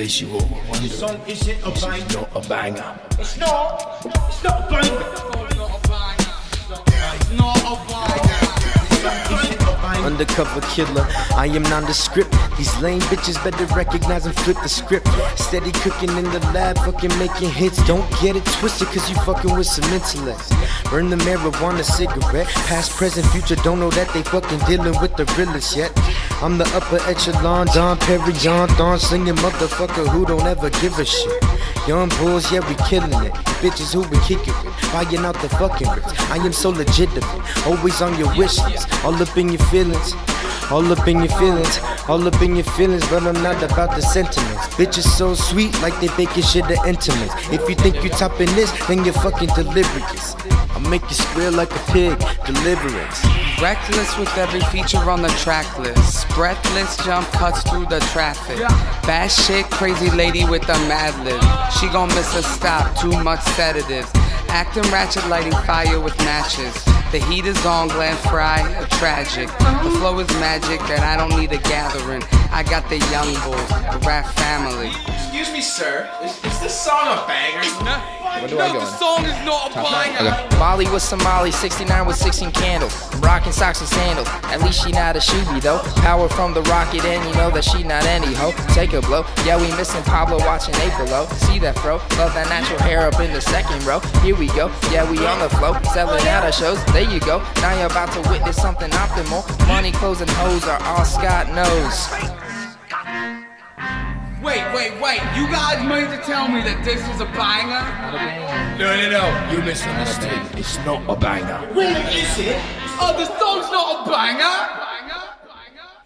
case you all were wondering, This song isn't a this banger. is not a banger. It's not. It's not a banger. Undercover killer, I am nondescript. These lame bitches better recognize and flip the script. Steady cooking in the lab, fucking making hits. Don't get it twisted, cause you fucking with some intellects. Burn the marijuana cigarette. Past, present, future, don't know that they fucking dealing with the realest yet. I'm the upper echelon, Dom Perignon, Thorn slinging motherfucker who don't ever give a shit. Yung Buhls, yeah, we killing it. Bitches who we kicking with, buying out the fucking bricks. I am so legitimate, always on your wish list, all up in your feelings. All up in your feelings, all up in your feelings, but I'm not about the sentiments. Bitches so sweet, like they baking shit to intimates. If you think you're topping this, then you're fucking delirious. I'll make you squeal like a pig, deliverance. Reckless with every feature on the track list. Breathless jump cuts through the traffic. Bad shit, crazy lady with a mad lib. She gon' miss a stop, too much sedatives. Acting ratchet, lighting fire with matches. The heat is on, Glenn Frey, a tragic. The flow is magic that I don't need a gathering. I got the Yung Buhls, the rap family. Excuse me, sir. Is, is this song a banger? Where do I go? in? song is not a Okay. Molly with Somali, 69 with 16 candles. I'm rocking socks and sandals. At least she not a shooby though. Power from the rocket, and you know that she not any hoe. Take a blow. Yeah, we missing Pablo watching April though. See that fro? Love that natural hair up in the second row. Here we go. Yeah, we on the flow. Selling out our shows. There you go. Now you're about to witness something optimal. Money, clothes, and hoes are all Scott knows. Wait, wait. You guys mean to tell me that this is a banger? No, no, no. You misunderstood. It's not a banger. Really, is it? Oh, the song's not a banger?